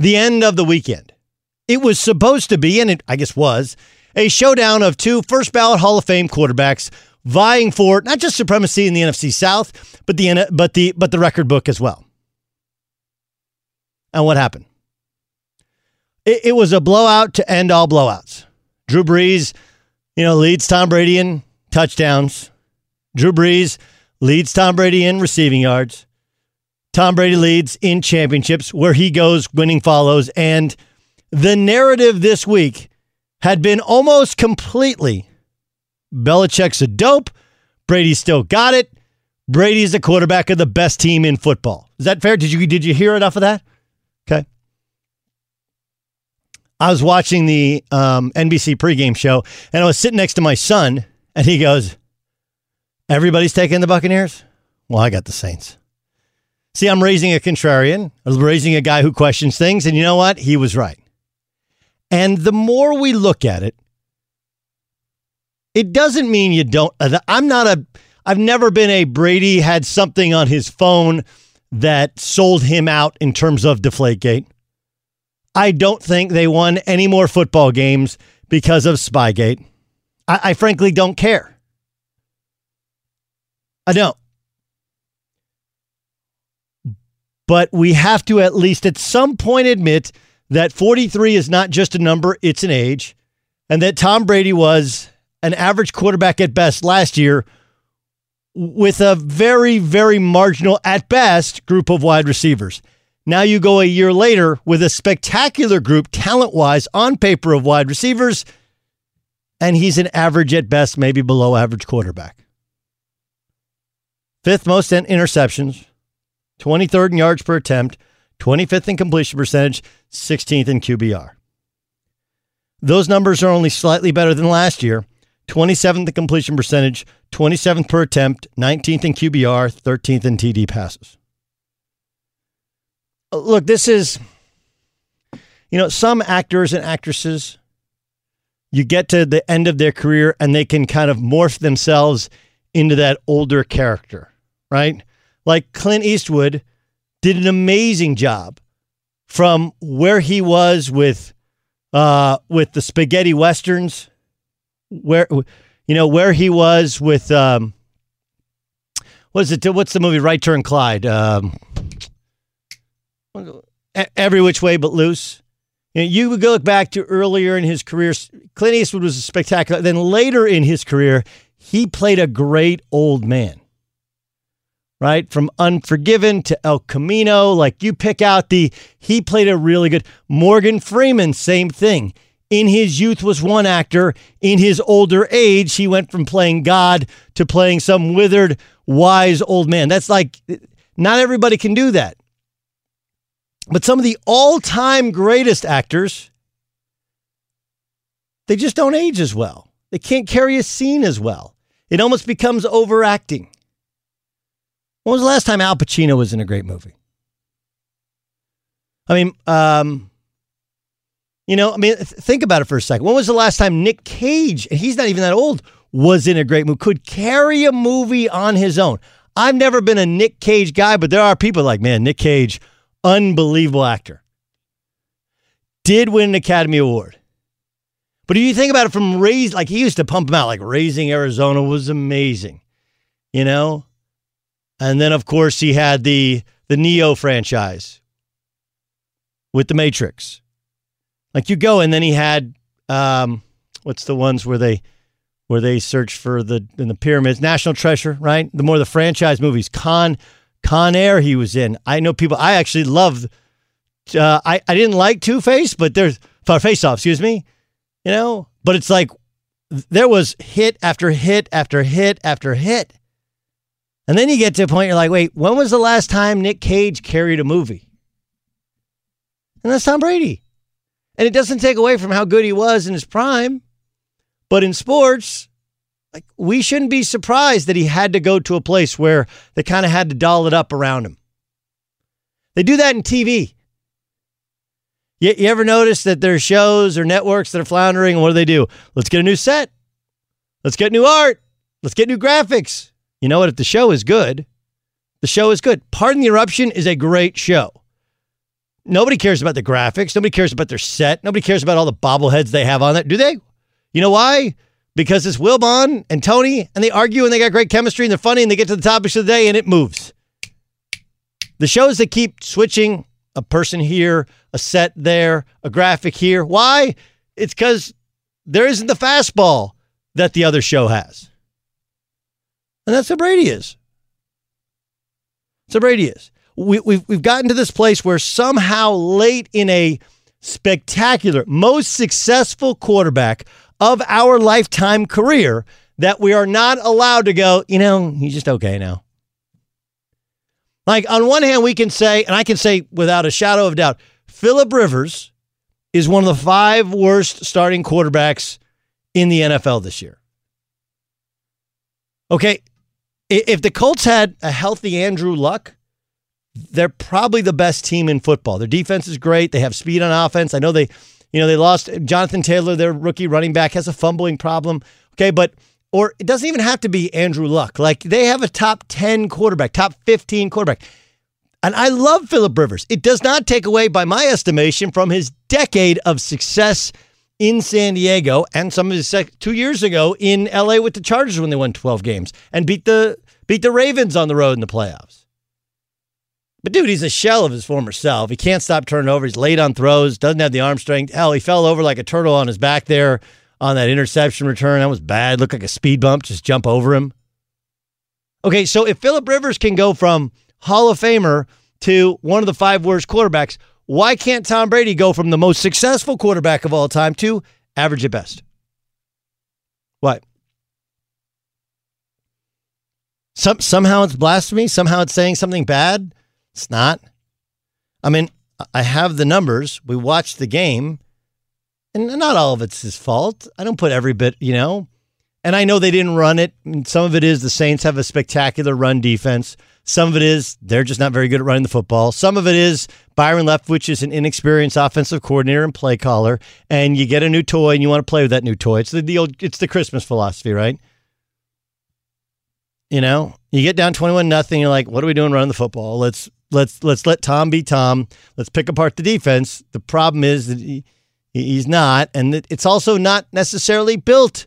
the end of the weekend. It was supposed to be, and it I guess was, a showdown of two first ballot Hall of Fame quarterbacks vying for not just supremacy in the NFC South, but the but the but the record book as well. And what happened? It, it was a blowout to end all blowouts. Drew Brees, you know, leads Tom Brady in touchdowns. Drew Brees leads Tom Brady in receiving yards. Tom Brady leads in championships where he goes, winning follows. And the narrative this week had been almost completely Belichick's a dope. Brady still got it. Brady's the quarterback of the best team in football. Is that fair? Did you did you hear enough of that? Okay. I was watching the um, NBC pregame show, and I was sitting next to my son, and he goes, "Everybody's taking the Buccaneers." Well, I got the Saints. See, I'm raising a contrarian. I was raising a guy who questions things, and you know what? He was right. And the more we look at it, it doesn't mean you don't. Uh, I'm not a, I've never been a Brady had something on his phone that sold him out in terms of Deflategate. I don't think they won any more football games because of Spygate. I, I frankly don't care. I don't. But we have to at least at some point admit that 43 is not just a number, it's an age, and that Tom Brady was an average quarterback at best last year with a very, very marginal, at best, group of wide receivers. Now you go a year later with a spectacular group, talent wise, on paper of wide receivers, and he's an average at best, maybe below average quarterback. Fifth most in interceptions, 23rd in yards per attempt, 25th in completion percentage, 16th in QBR. Those numbers are only slightly better than last year 27th in completion percentage, 27th per attempt, 19th in QBR, 13th in TD passes. Uh, look, this is, you know, some actors and actresses, you get to the end of their career and they can kind of morph themselves into that older character, right? Like Clint Eastwood did an amazing job from where he was with uh, with the spaghetti westerns, where you know where he was with um, what is it? What's the movie? Right Turn Clyde. Um, every which way but loose. You, know, you would go back to earlier in his career. Clint Eastwood was spectacular. Then later in his career, he played a great old man right? From Unforgiven to El Camino. Like you pick out the, he played a really good. Morgan Freeman, same thing. In his youth was one actor. In his older age, he went from playing God to playing some withered, wise old man. That's like, not everybody can do that. But some of the all time greatest actors, they just don't age as well. They can't carry a scene as well. It almost becomes overacting. When was the last time Al Pacino was in a great movie? I mean, um, you know, I mean, th- think about it for a second. When was the last time Nick Cage, and he's not even that old, was in a great movie, could carry a movie on his own? I've never been a Nick Cage guy, but there are people like, man, Nick Cage, unbelievable actor. Did win an Academy Award. But if you think about it from raise, like he used to pump him out, like Raising Arizona was amazing. You know, and then, of course, he had the the Neo franchise with the Matrix. Like you go, and then he had um, what's the ones where they where they search for the in the pyramids, National Treasure, right? The more the franchise movies, Con Con Air, he was in. I know people. I actually love. Uh, I I didn't like Two Face, but there's Face Off. Excuse me. You know, but it's like there was hit after hit after hit after hit. And then you get to a point you're like, wait, when was the last time Nick Cage carried a movie? And that's Tom Brady. And it doesn't take away from how good he was in his prime. But in sports, like we shouldn't be surprised that he had to go to a place where they kind of had to doll it up around him. They do that in TV. You, you ever notice that there's shows or networks that are floundering? And what do they do? Let's get a new set. Let's get new art. Let's get new graphics. You know what? If the show is good, the show is good. Pardon the Interruption is a great show. Nobody cares about the graphics. Nobody cares about their set. Nobody cares about all the bobbleheads they have on it, do they? You know why? Because it's Wilbon and Tony, and they argue and they got great chemistry and they're funny and they get to the topics of the day and it moves. The shows that keep switching a person here, a set there, a graphic here. Why? It's because there isn't the fastball that the other show has. And that's what Brady is. So Brady is. We, we've, we've gotten to this place where somehow late in a spectacular, most successful quarterback of our lifetime career that we are not allowed to go, you know, he's just okay now. Like, on one hand, we can say, and I can say without a shadow of doubt, Philip Rivers is one of the five worst starting quarterbacks in the NFL this year. Okay, if the Colts had a healthy Andrew Luck, they're probably the best team in football. Their defense is great. They have speed on offense. I know they, you know, they lost Jonathan Taylor, their rookie running back, has a fumbling problem. Okay, but or it doesn't even have to be Andrew Luck. Like they have a top 10 quarterback, top 15 quarterback. And I love Philip Rivers. It does not take away, by my estimation, from his decade of success in San Diego and some of his sec- two years ago in LA with the Chargers when they won 12 games and beat the beat the Ravens on the road in the playoffs. But dude, he's a shell of his former self. He can't stop turning over. He's late on throws, doesn't have the arm strength. Hell, he fell over like a turtle on his back there on that interception return. That was bad. Looked like a speed bump, just jump over him. Okay, so if Philip Rivers can go from Hall of Famer to one of the five worst quarterbacks. Why can't Tom Brady go from the most successful quarterback of all time to average at best? What? Some, somehow it's blasphemy. Somehow it's saying something bad. It's not. I mean, I have the numbers. We watched the game, and not all of it's his fault. I don't put every bit, you know. And I know they didn't run it. And some of it is the Saints have a spectacular run defense. Some of it is they're just not very good at running the football. Some of it is Byron Leftwich is an inexperienced offensive coordinator and play caller, and you get a new toy and you want to play with that new toy. It's the, the old, it's the Christmas philosophy, right? You know, you get down twenty-one nothing. You're like, what are we doing running the football? Let's let's let's let Tom be Tom. Let's pick apart the defense. The problem is that he, he's not, and it's also not necessarily built.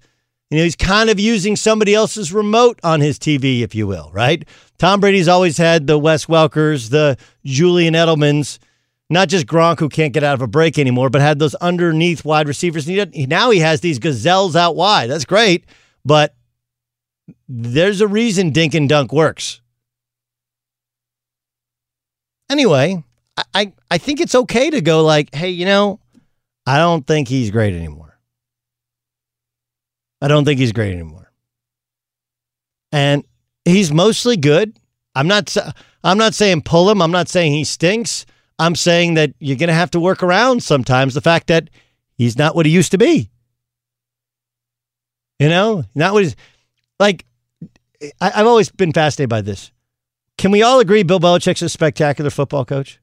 You know, he's kind of using somebody else's remote on his TV, if you will, right? Tom Brady's always had the Wes Welkers, the Julian Edelmans, not just Gronk who can't get out of a break anymore, but had those underneath wide receivers. Now he has these gazelles out wide. That's great, but there's a reason Dink and Dunk works. Anyway, I, I think it's okay to go like, hey, you know, I don't think he's great anymore. I don't think he's great anymore. And he's mostly good. I'm not I'm not saying pull him. I'm not saying he stinks. I'm saying that you're going to have to work around sometimes the fact that he's not what he used to be. You know, not what he's like I, have always been fascinated by this. Can we all agree Bill Belichick's a spectacular football coach?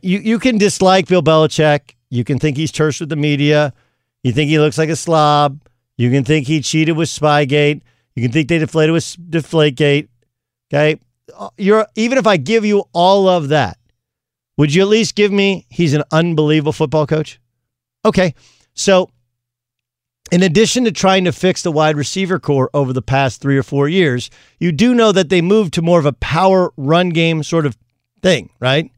You you can dislike Bill Belichick. You can think he's terse with the media. You think he looks like a slob. You can think he cheated with Spygate. You can think they deflated with Deflategate. Okay, uh, you're even if I give you all of that, would you at least give me he's an unbelievable football coach? Okay, so in addition to trying to fix the wide receiver core over the past three or four years, you do know that they moved to more of a power run game sort of thing, right?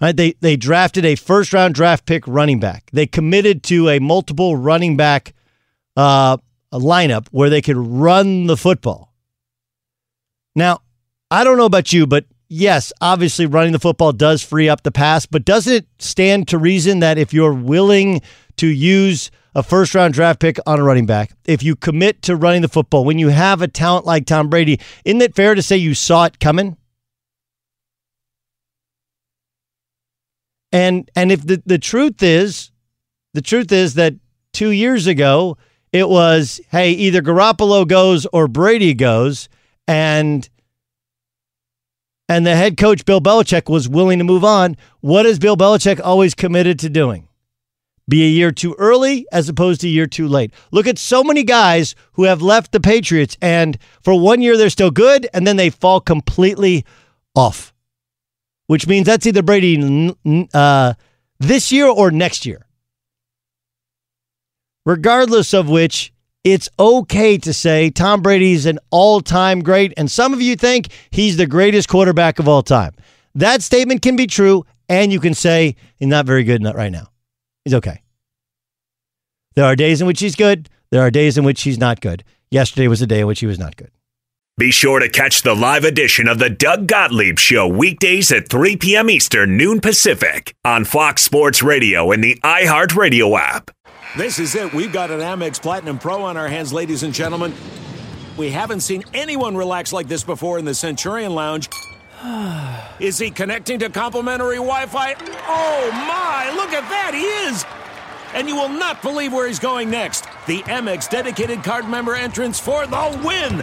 Right? They they drafted a first round draft pick running back. They committed to a multiple running back uh, lineup where they could run the football. Now, I don't know about you, but yes, obviously running the football does free up the pass, but doesn't it stand to reason that if you're willing to use a first round draft pick on a running back, if you commit to running the football, when you have a talent like Tom Brady, isn't it fair to say you saw it coming? And and if the, the truth is, the truth is that two years ago it was, hey, either Garoppolo goes or Brady goes, and and the head coach Bill Belichick was willing to move on. What is Bill Belichick always committed to doing? be a year too early as opposed to a year too late. Look at so many guys who have left the Patriots, and for one year they're still good, and then they fall completely off, which means that's either Brady uh, this year or next year. Regardless of which, it's okay to say Tom Brady's an all time great, and some of you think he's the greatest quarterback of all time. That statement can be true, and you can say he's not very good right now. He's okay. There are days in which he's good. There are days in which he's not good. Yesterday was a day in which he was not good. Be sure to catch the live edition of the Doug Gottlieb Show weekdays at 3 p.m. Eastern, noon Pacific on Fox Sports Radio and the iHeartRadio app. This is it. We've got an Amex Platinum Pro on our hands, ladies and gentlemen. We haven't seen anyone relax like this before in the Centurion Lounge. Is he connecting to complimentary Wi Fi? Oh my, look at that, he is! And you will not believe where he's going next. The Amex dedicated card member entrance for the win!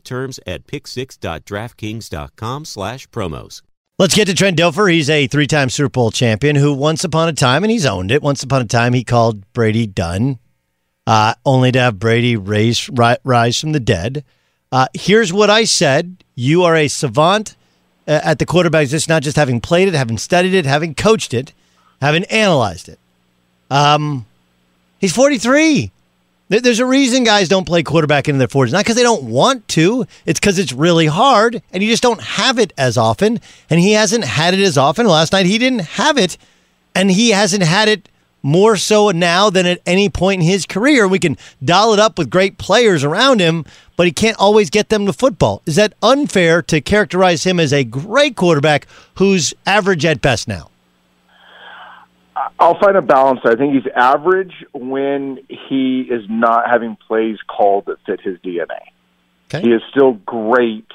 terms at pick6.draftkings.com slash promos. Let's get to Trent Dilfer. He's a three time Super Bowl champion who, once upon a time, and he's owned it, once upon a time, he called Brady done, uh, only to have Brady raise, ri- rise from the dead. Uh, here's what I said You are a savant uh, at the quarterback position, not just having played it, having studied it, having coached it, having analyzed it. Um, he's 43. There- There's a reason guys don't play quarterback in their 40s. Not because they don't want to, it's because it's really hard and you just don't have it as often. And he hasn't had it as often. Last night he didn't have it, and he hasn't had it more so now than at any point in his career. We can doll it up with great players around him, but he can't always get them to football. Is that unfair to characterize him as a great quarterback who's average at best now? I'll find a balance. I think he's average when he is not having plays called that fit his DNA. Okay. He is still great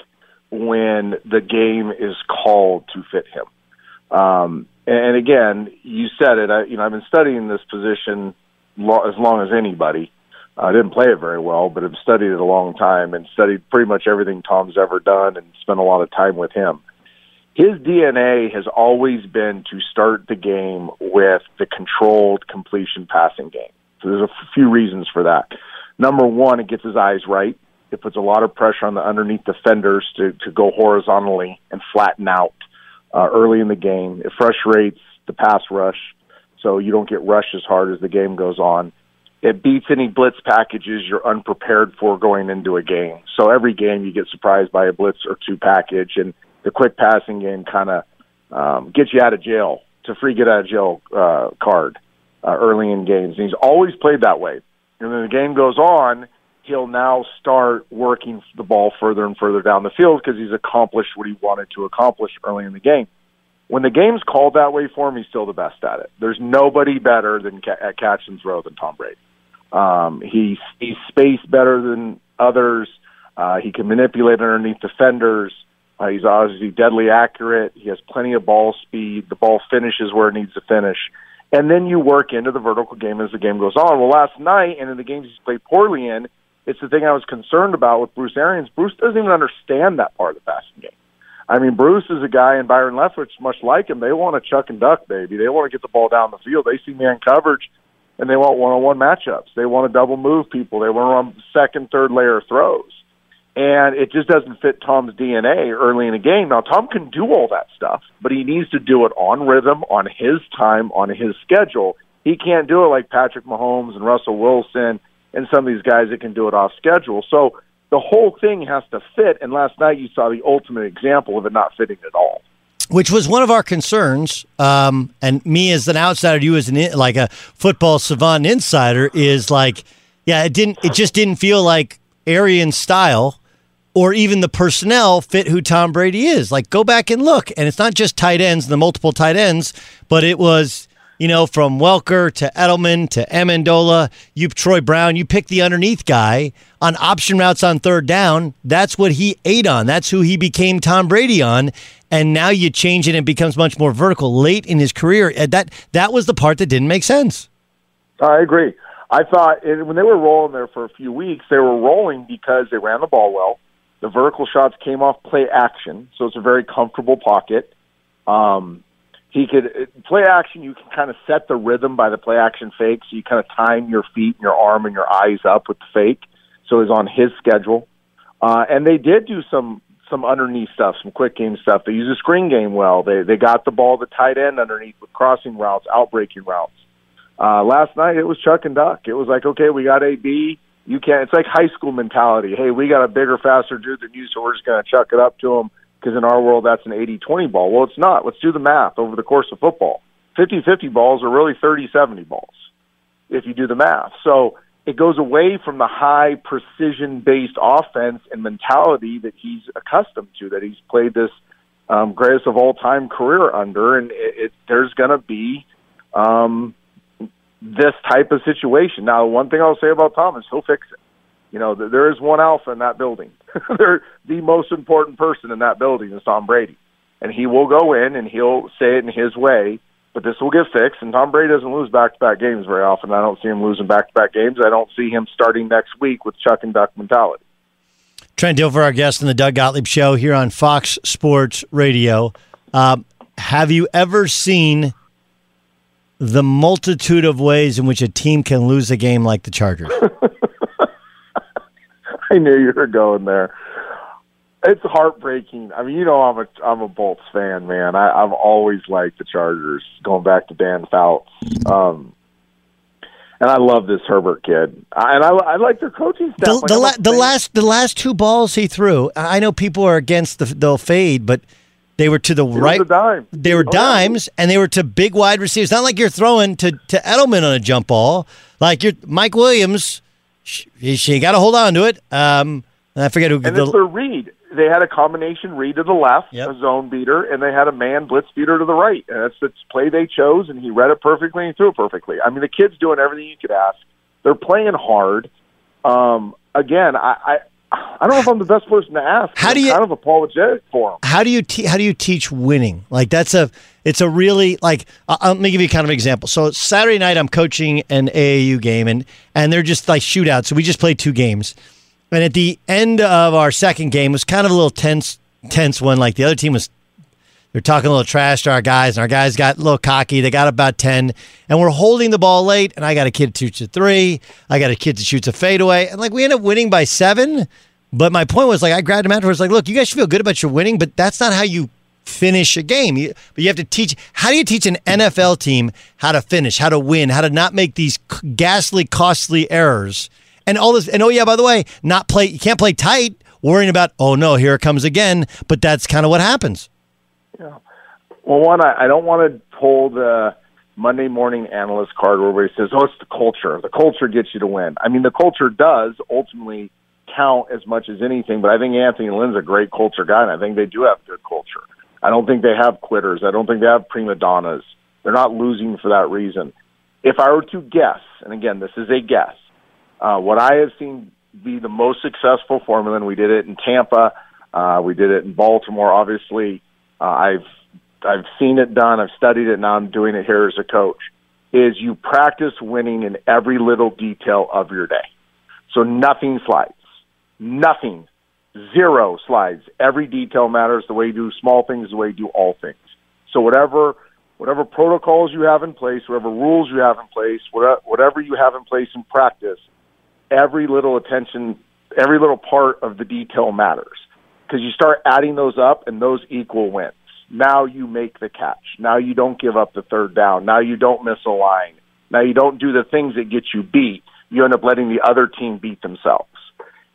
when the game is called to fit him. Um, and again, you said it. I, you know, I've been studying this position lo- as long as anybody. I didn't play it very well, but I've studied it a long time and studied pretty much everything Tom's ever done and spent a lot of time with him his DNA has always been to start the game with the controlled completion passing game. So there's a few reasons for that. Number one, it gets his eyes right. It puts a lot of pressure on the underneath defenders to, to go horizontally and flatten out uh, early in the game. It frustrates the pass rush, so you don't get rushed as hard as the game goes on. It beats any blitz packages you're unprepared for going into a game. So every game you get surprised by a blitz or two package, and the quick passing game kind of um, gets you out of jail to free get out of jail uh, card uh, early in games. And he's always played that way. And then the game goes on, he'll now start working the ball further and further down the field because he's accomplished what he wanted to accomplish early in the game. When the game's called that way for him, he's still the best at it. There's nobody better than ca- at catch and throw than Tom Brady. Um, he's he's spaced better than others. Uh, he can manipulate underneath defenders. Uh, he's obviously deadly accurate. He has plenty of ball speed. The ball finishes where it needs to finish. And then you work into the vertical game as the game goes on. Well, last night and in the games he's played poorly in, It's the thing I was concerned about with Bruce Arians. Bruce doesn't even understand that part of the passing game. I mean, Bruce is a guy, and Byron Leftwich, much like him, they want to chuck and duck, baby. They want to get the ball down the field. They see man coverage, and they want one-on-one matchups. They want to double move people. They want to run second, third layer throws. And it just doesn't fit Tom's DNA early in the game. Now, Tom can do all that stuff, but he needs to do it on rhythm, on his time, on his schedule. He can't do it like Patrick Mahomes and Russell Wilson and some of these guys that can do it off schedule. So the whole thing has to fit. And last night you saw the ultimate example of it not fitting at all. Which was one of our concerns, um, and me as an outsider, you as an like a football savant insider, is like, yeah, it didn't, it just didn't feel like Arians style, or even the personnel fit who Tom Brady is. Like, go back and look, and it's not just tight ends, the multiple tight ends, but it was you know, from Welker to Edelman to Amendola, you Troy Brown, you pick the underneath guy on option routes on third down. That's what he ate on. That's who he became Tom Brady on. And now you change it and it becomes much more vertical late in his career. That that was the part that didn't make sense. I agree. I thought when they were rolling there for a few weeks, they were rolling because they ran the ball well. The vertical shots came off play action, so it's a very comfortable pocket. Um, he could play action. You can kind of set the rhythm by the play action fake. So you kind of time your feet and your arm and your eyes up with the fake. So he's on his schedule. Uh, and they did do some some underneath stuff, some quick game stuff. They use a screen game well. They they got the ball the tight end underneath with crossing routes, outbreaking routes. Uh, last night it was chuck and duck. It was like, okay, we got a B. You can't. It's like high school mentality. Hey, we got a bigger, faster dude than you, so we're just going to chuck it up to him because in our world that's an 80-20 ball. Well, it's not. Let's do the math over the course of football. 50-50 balls are really 30-70 balls if you do the math. So it goes away from the high precision-based offense and mentality that he's accustomed to, that he's played this um, greatest of all time career under, and it, it, there's going to be um, this type of situation. Now, one thing I'll say about Tom is he'll fix it you know, there is one alpha in that building. They're the most important person in that building is Tom Brady, and he will go in and he'll say it in his way. But this will get fixed, and Tom Brady doesn't lose back-to-back games very often. I don't see him losing back-to-back games. I don't see him starting next week with Chuck and Duck mentality. Trent Dilfer, our guest in the Doug Gottlieb Show here on Fox Sports Radio. Um, have you ever seen the multitude of ways in which a team can lose a game like the Chargers? I knew you were going there. It's heartbreaking. I mean, you know, I'm a I'm a Bolts fan, man. I, I've always liked the Chargers, going back to Dan Fouts. Um, and I love this Herbert kid, I, and I, I like their coaching staff. The, the, la- the last the last two balls he threw, I know people are against the the fade, but they were to the it right. dime. They were oh, dimes, yeah. and they were to big wide receivers. Not like you're throwing to to Edelman on a jump ball, like you're Mike Williams she, she got to hold on to it. Um, I forget who. And the, it's their read. They had a combination read to the left, yep. a zone beater, and they had a man blitz beater to the right. And that's the play they chose, and he read it perfectly and threw it perfectly. I mean, the kid's doing everything you could ask. They're playing hard. Um, again, I, I don't know if I'm the best person to ask. How do you kind of apologetic for him? How do you te- how do you teach winning? Like that's a it's a really like uh, let me give you kind of an example. So Saturday night I'm coaching an AAU game and and they're just like shootouts. So we just played two games, and at the end of our second game was kind of a little tense tense one. Like the other team was they're talking a little trash to our guys, and our guys got a little cocky. They got about 10, and we're holding the ball late, and I got a kid to shoots a three. I got a kid that shoots a fadeaway. And, like, we end up winning by seven. But my point was, like, I grabbed him afterwards, like, look, you guys should feel good about your winning, but that's not how you finish a game. You, but you have to teach, how do you teach an NFL team how to finish, how to win, how to not make these ghastly, costly errors? And all this, and oh, yeah, by the way, not play, you can't play tight, worrying about, oh, no, here it comes again. But that's kind of what happens. Well, one, I, I don't want to pull the Monday morning analyst card where everybody says, "Oh, it's the culture. The culture gets you to win." I mean, the culture does ultimately count as much as anything, but I think Anthony Lynn's a great culture guy, and I think they do have good culture. I don't think they have quitters. I don't think they have prima donnas. They're not losing for that reason. If I were to guess, and again, this is a guess, uh, what I have seen be the most successful formula, and we did it in Tampa, uh, we did it in Baltimore, obviously uh, I've I've seen it done. I've studied it. Now I'm doing it here as a coach. Is you practice winning in every little detail of your day. So nothing slides. Nothing. Zero slides. Every detail matters. The way you do small things, the way you do all things. So whatever whatever protocols you have in place, whatever rules you have in place, whatever you have in place in practice, every little attention, every little part of the detail matters. Because you start adding those up, and those equal wins. Now you make the catch. Now you don't give up the third down. Now you don't miss a line. Now you don't do the things that get you beat. You end up letting the other team beat themselves.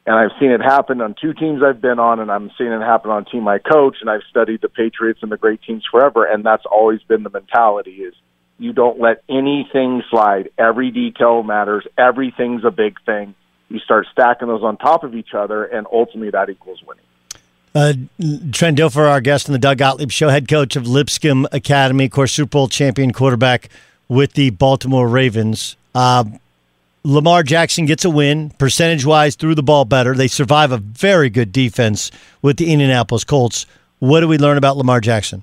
And I've seen it happen on two teams I've been on, and I'm seeing it happen on a team I coach, and I've studied the Patriots and the great teams forever, and that's always been the mentality is you don't let anything slide. Every detail matters. Everything's a big thing. You start stacking those on top of each other, and ultimately that equals winning. Uh, Trent Dilfer, our guest on the Doug Gottlieb Show, head coach of Lipscomb Academy, of course, Super Bowl champion quarterback with the Baltimore Ravens. Uh, Lamar Jackson gets a win, percentage wise, threw the ball better. They survive a very good defense with the Indianapolis Colts. What do we learn about Lamar Jackson?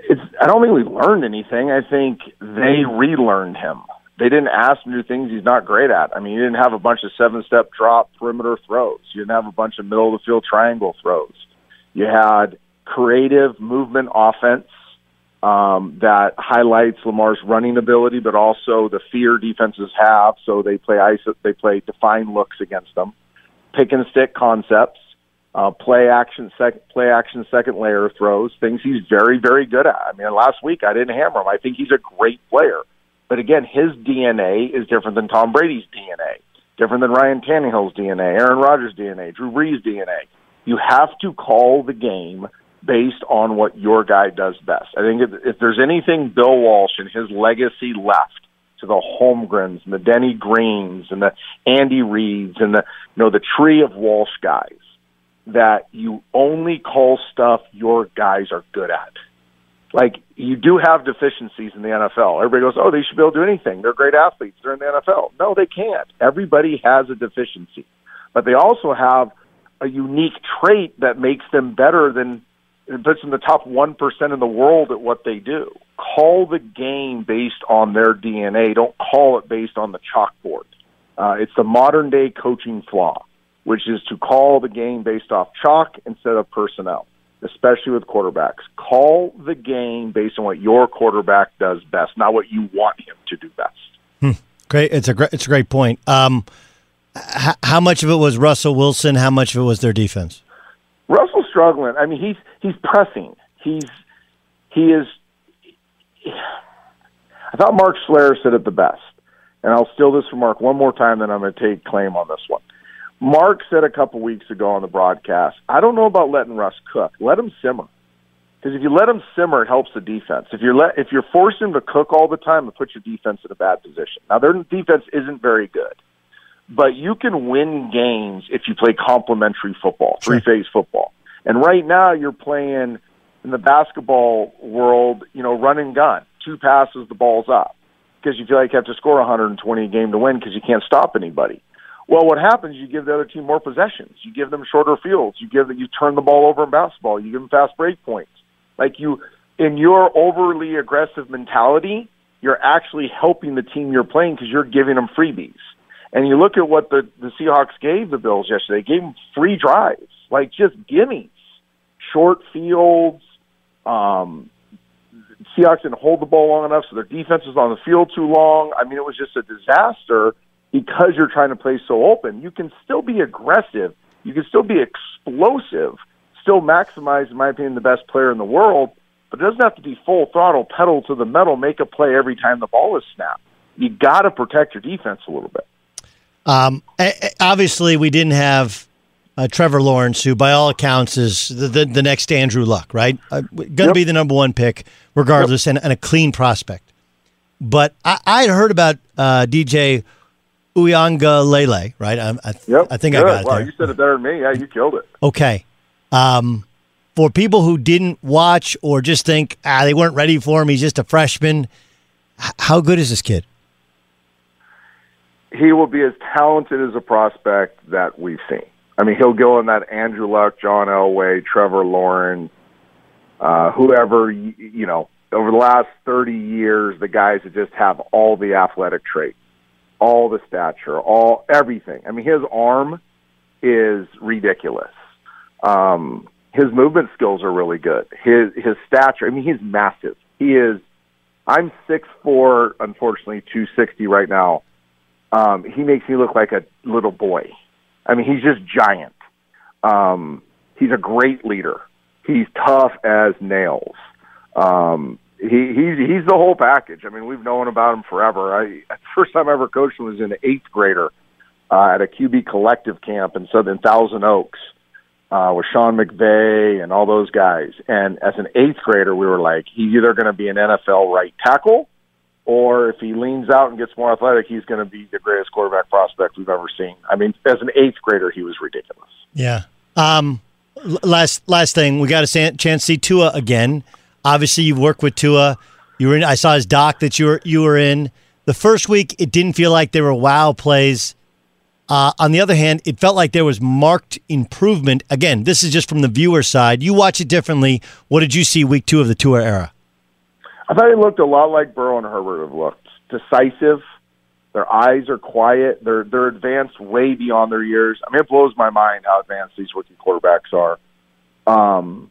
It's, I don't think we learned anything. I think they relearned him. They didn't ask him to do things he's not great at. I mean, he didn't have a bunch of seven step drop perimeter throws. You didn't have a bunch of middle of the field triangle throws. You had creative movement offense um, that highlights Lamar's running ability, but also the fear defenses have. So they play ice, they play define looks against them, pick and stick concepts, uh, play action, sec- play action, second layer throws, things he's very, very good at. I mean, last week I didn't hammer him. I think he's a great player, but again, his DNA is different than Tom Brady's DNA, different than Ryan Tannehill's DNA, Aaron Rodgers' DNA, Drew Brees' DNA. You have to call the game based on what your guy does best. I think if, if there's anything Bill Walsh and his legacy left to the Holmgrens and the Denny Greens and the Andy Reeds and the you know the tree of Walsh guys that you only call stuff your guys are good at. Like you do have deficiencies in the NFL. Everybody goes, "Oh, they should be able to do anything. They're great athletes. They're in the NFL." No, they can't. Everybody has a deficiency, but they also have a unique trait that makes them better than it puts them in the top 1% in the world at what they do. Call the game based on their DNA. Don't call it based on the chalkboard. Uh, it's the modern day coaching flaw, which is to call the game based off chalk instead of personnel, especially with quarterbacks. Call the game based on what your quarterback does best, not what you want him to do best. Hmm. Great. It's a great, it's a great point. Um, h- how much of it was Russell Wilson? How much of it was their defense? Russell's struggling. I mean, he's he's pressing. He's he is. I thought Mark Schlereth said it the best, and I'll steal this from Mark one more time. Then I'm going to take claim on this one. Mark said a couple weeks ago on the broadcast, "I don't know about letting Russ cook. Let him simmer." Because if you let him simmer, it helps the defense. If you're let, if you're forcing him to cook all the time, it puts your defense in a bad position. Now their defense isn't very good, but you can win games if you play complementary football, three phase football. And right now you're playing in the basketball world, you know, run and gun. Two passes, the ball's up. Because you feel like you have to score 120 a game to win because you can't stop anybody. Well, what happens? You give the other team more possessions. You give them shorter fields. You give them, you turn the ball over in basketball. You give them fast break points. Like you, in your overly aggressive mentality, you're actually helping the team you're playing because you're giving them freebies. And you look at what the the Seahawks gave the Bills yesterday. They gave them free drives, like just gimmies, short fields. Um, Seahawks didn't hold the ball long enough, so their defense was on the field too long. I mean, it was just a disaster because you're trying to play so open. You can still be aggressive. You can still be explosive. Still maximize, in my opinion, the best player in the world. But it doesn't have to be full throttle, pedal to the metal, make a play every time the ball is snapped. You got to protect your defense a little bit. Um, obviously, we didn't have uh, Trevor Lawrence, who by all accounts is the, the, the next Andrew Luck, right? Uh, Going to Yep. be the number one pick, regardless, and, and a clean prospect. But I, I'd heard about uh, DJ Uiagalelei, right? I, I, Yep. I think Good. I got it Wow, there. you said it better than me. Yeah, you killed it. Okay. Um, for people who didn't watch or just think ah, they weren't ready for him, he's just a freshman. H- how good is this kid? he will be as talented as a prospect that we've seen. I mean, he'll go in that Andrew Luck, John Elway, Trevor Lawrence, uh, whoever, you know, over the last 30 years, the guys that just have all the athletic traits. All the stature, all everything. I mean, his arm is ridiculous. Um, his movement skills are really good. His his stature. I mean, he's massive. He is. I'm six four. Unfortunately, two sixty right now. Um, he makes me look like a little boy. I mean, he's just giant. Um, he's a great leader. He's tough as nails. Um, he he's he's the whole package. I mean, we've known about him forever. I first time I ever coached him was in the eighth grader uh, at a QB collective camp in Southern Thousand Oaks uh, with Sean McVay and all those guys. And as an eighth grader, we were like, he's either going to be an NFL right tackle, or if he leans out and gets more athletic, he's going to be the greatest quarterback prospect we've ever seen. I mean, as an eighth grader, he was ridiculous. Yeah. Um, last last thing, we got a chance to see Tua again. Obviously, you've worked with Tua. You were in. I saw his doc that you were you were in. The first week, it didn't feel like there were wow plays. Uh, on the other hand, it felt like there was marked improvement. Again, this is just from the viewer side. You watch it differently. What did you see week two of the Tua era? I thought he looked a lot like Burrow and Herbert have looked. Decisive. Their eyes are quiet. They're they're advanced way beyond their years. I mean, it blows my mind how advanced these rookie quarterbacks are. Um,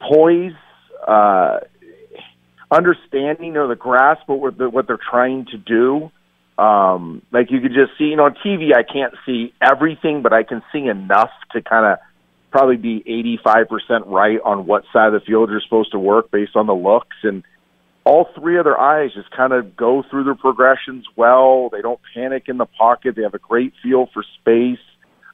poise uh, understanding or the grasp of what, what they're trying to do. Um, like you could just see, you know, on TV, I can't see everything, but I can see enough to kind of probably be 85% right on what side of the field you're supposed to work based on the looks. And all three of their eyes just kind of go through their progressions well. They don't panic in the pocket. They have a great feel for space.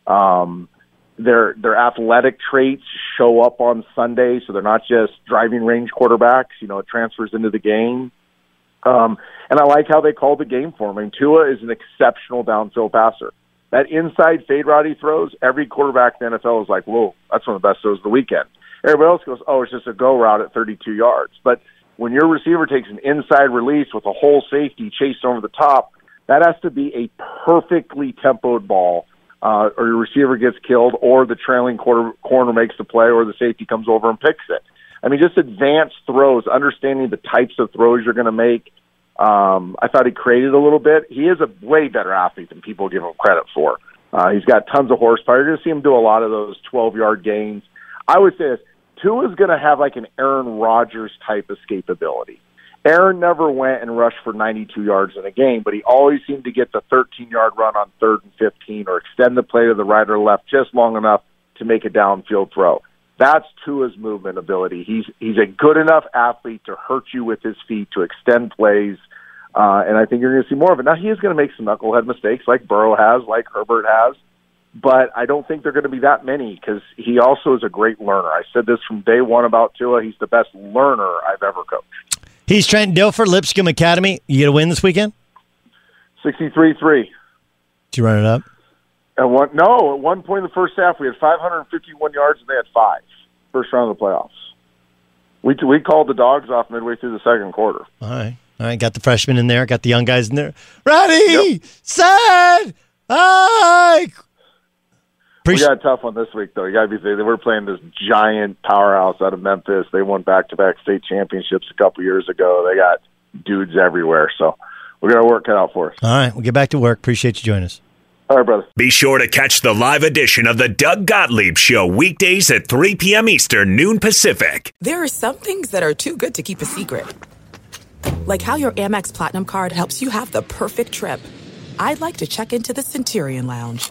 Um, their their athletic traits show up on Sunday, so they're not just driving range quarterbacks. You know, it transfers into the game. Um, and I like how they call the game for him. I mean, Tua is an exceptional downfield passer. That inside fade route he throws, every quarterback in the NFL is like, "Whoa, that's one of the best throws of the weekend." Everybody else goes, "Oh, it's just a go route at 32 yards." But when your receiver takes an inside release with a whole safety chasing over the top, that has to be a perfectly tempoed ball uh, or your receiver gets killed, or the trailing quarter, corner makes the play, or the safety comes over and picks it. I mean, just advanced throws, understanding the types of throws you're going to make. Um, I thought he created a little bit. He is a way better athlete than people give him credit for. Uh, he's got tons of horsepower. You're going to see him do a lot of those 12 yard gains. I would say this is going to have like an Aaron Rodgers type escapability. Aaron never went and rushed for 92 yards in a game, but he always seemed to get the 13 yard run on third and 15 or extend the play to the right or left just long enough to make a downfield throw. That's Tua's movement ability. He's he's a good enough athlete to hurt you with his feet to extend plays, uh, and I think you're going to see more of it. Now he is going to make some knucklehead mistakes, like Burrow has, like Herbert has, but I don't think they're going to be that many because he also is a great learner. I said this from day one about Tua. He's the best learner I've ever coached. He's Trent Dilfer, Lipscomb Academy. You get a win this weekend? 63 3. Did you run it up? At one, no, at one point in the first half, we had 551 yards and they had five. First round of the playoffs. We, we called the dogs off midway through the second quarter. All right. All right. Got the freshmen in there, got the young guys in there. Ready, yep. set, I we got a tough one this week, though. You got to be they were playing this giant powerhouse out of Memphis. They won back-to-back state championships a couple years ago. They got dudes everywhere, so we got to work cut out for us. All right, we'll get back to work. Appreciate you joining us. All right, brother. Be sure to catch the live edition of the Doug Gottlieb Show weekdays at 3 p.m. Eastern, noon Pacific. There are some things that are too good to keep a secret, like how your Amex Platinum card helps you have the perfect trip. I'd like to check into the Centurion Lounge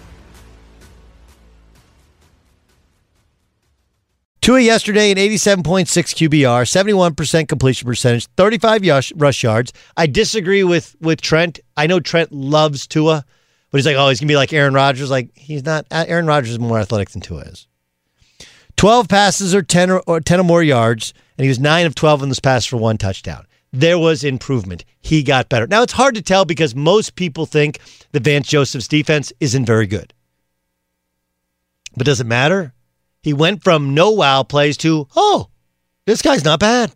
Tua yesterday, an 87.6 QBR, 71% completion percentage, 35 yush, rush yards. I disagree with with Trent. I know Trent loves Tua, but he's like, oh, he's going to be like Aaron Rodgers. Like, he's not. Uh, Aaron Rodgers is more athletic than Tua is. 12 passes or 10 or, or 10 or more yards, and he was 9 of 12 in this pass for one touchdown. There was improvement. He got better. Now, it's hard to tell because most people think that Vance Joseph's defense isn't very good. But does it matter? He went from no wow plays to, oh, this guy's not bad.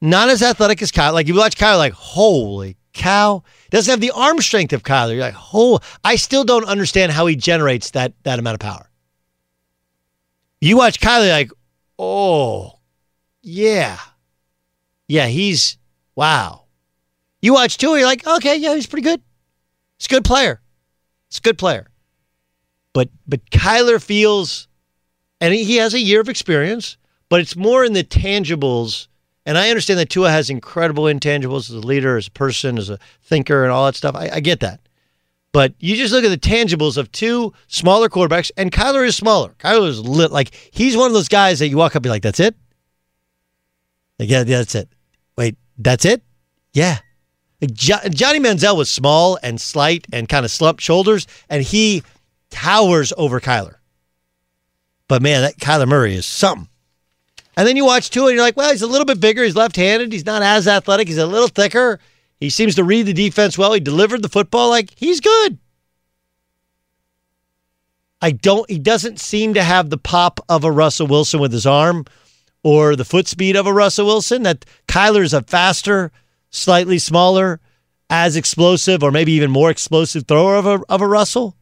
Not as athletic as Kyle. Like you watch Kyle, like, holy cow. Doesn't have the arm strength of Kyler. You're like, oh, I still don't understand how he generates that that amount of power. You watch Kyler, like, oh, yeah. Yeah, he's wow. You watch Tua, you're like, okay, yeah, he's pretty good. He's a good player. He's a good player. But but Kyler feels, and he has a year of experience, but it's more in the tangibles. And I understand that Tua has incredible intangibles as a leader, as a person, as a thinker, and all that stuff. I, I get that. But you just look at the tangibles of two smaller quarterbacks, and Kyler is smaller. Kyler is lit. Like, he's one of those guys that you walk up and be like, that's it? Like, yeah, that's it. Wait, that's it? Yeah. Johnny Manziel was small and slight and kind of slumped shoulders, and he towers over Kyler. But man, that Kyler Murray is something. And then you watch Tua and you're like, well, he's a little bit bigger. He's left handed. He's not as athletic. He's a little thicker. He seems to read the defense well. He delivered the football like he's good. I don't, he doesn't seem to have the pop of a Russell Wilson with his arm or the foot speed of a Russell Wilson. That Kyler's a faster, slightly smaller, as explosive, or maybe even more explosive thrower of a, of a Russell.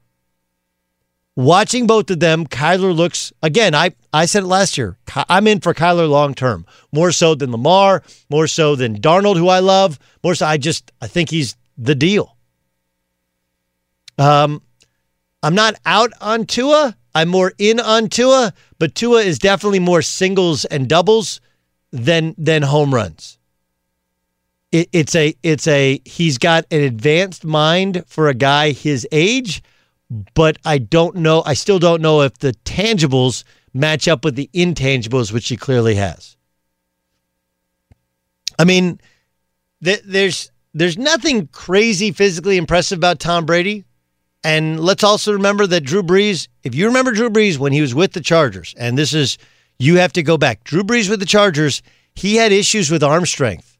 Watching both of them, Kyler looks again. I I said it last year. I'm in for Kyler long term, more so than Lamar, more so than Darnold, who I love. More so, I just I think he's the deal. Um, I'm not out on Tua. I'm more in on Tua, but Tua is definitely more singles and doubles than than home runs. It, it's a it's a he's got an advanced mind for a guy his age but I don't know. I still don't know if the tangibles match up with the intangibles, which he clearly has. I mean, th- there's there's nothing crazy physically impressive about Tom Brady, And let's also remember that Drew Brees, if you remember Drew Brees when he was with the Chargers, and this is, you have to go back. Drew Brees with the Chargers, he had issues with arm strength.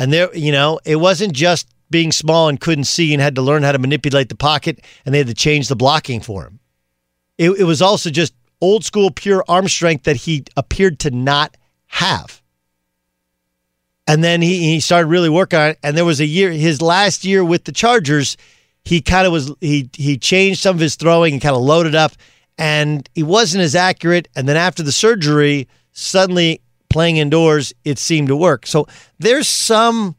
And there, you know, it wasn't just being small and couldn't see and had to learn how to manipulate the pocket and they had to change the blocking for him. It, it was also just old school pure arm strength that he appeared to not have. And then he, he started really working on it. And there was a year, his last year with the Chargers, he kind of was, he, he changed some of his throwing and kind of loaded up and he wasn't as accurate. And then after the surgery, suddenly playing indoors, it seemed to work. So there's some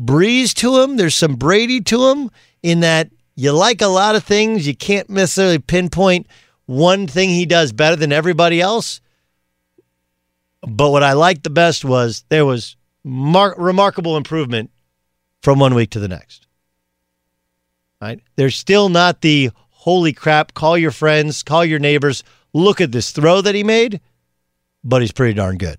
Brees to him. There's some Brady to him in that you like a lot of things. You can't necessarily pinpoint one thing he does better than everybody else. But what I liked the best was there was mar- remarkable improvement from one week to the next. Right? There's still not the holy crap, call your friends, call your neighbors, look at this throw that he made, but he's pretty darn good.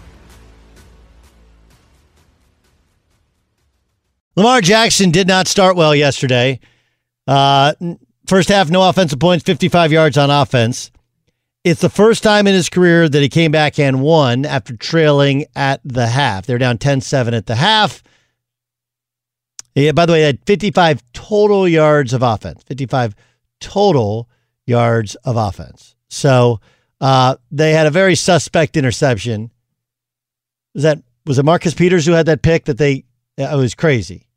Lamar Jackson did not start well yesterday. Uh, first half, no offensive points, 55 yards on offense. It's the first time in his career that he came back and won after trailing at the half. They're down 10 7 at the half. Yeah, by the way, they had 55 total yards of offense, 55 total yards of offense. So uh, they had a very suspect interception. Was that was it Marcus Peters who had that pick that they it was crazy.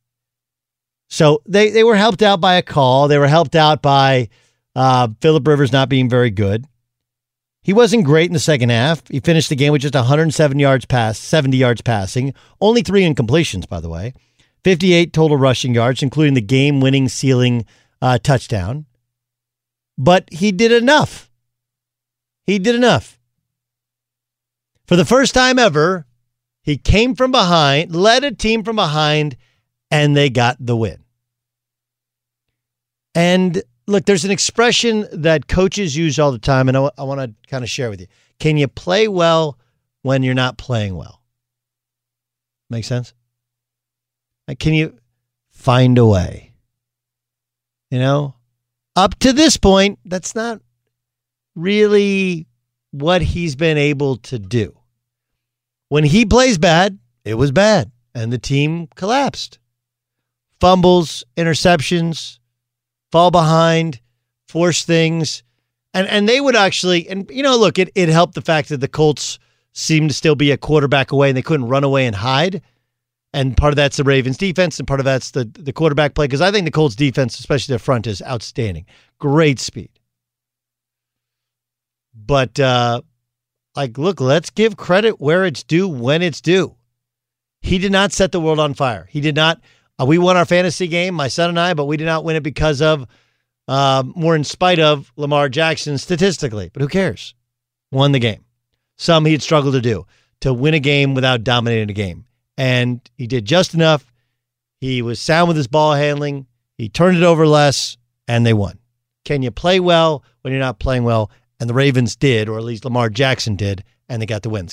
So they they were helped out by a call. They were helped out by uh, Philip Rivers not being very good. He wasn't great in the second half. He finished the game with just 107 yards pass, 70 yards passing, only three incompletions, by the way, 58 total rushing yards, including the game-winning sealing uh, touchdown. But he did enough. He did enough. For the first time ever, he came from behind, led a team from behind, and they got the win. And look, there's an expression that coaches use all the time, and I, I want to kind of share with you. Can you play well when you're not playing well? Make sense? Like, can you find a way? You know, up to this point, that's not really what he's been able to do. When he plays bad, it was bad, and the team collapsed. Fumbles, interceptions, fall behind, force things. And and they would actually and you know, look, it, it helped the fact that the Colts seemed to still be a quarterback away and they couldn't run away and hide. And part of that's the Ravens defense and part of that's the the quarterback play because I think the Colts defense, especially their front, is outstanding. Great speed. But uh like look, let's give credit where it's due when it's due. He did not set the world on fire. He did not uh, we won our fantasy game, my son and I, but we did not win it because of, uh, more in spite of Lamar Jackson statistically. But who cares? Won the game. Some he'd struggled to do to win a game without dominating a game. And he did just enough. He was sound with his ball handling. He turned it over less, and they won. Can you play well when you're not playing well? And the Ravens did, or at least Lamar Jackson did, and they got the wins.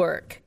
work.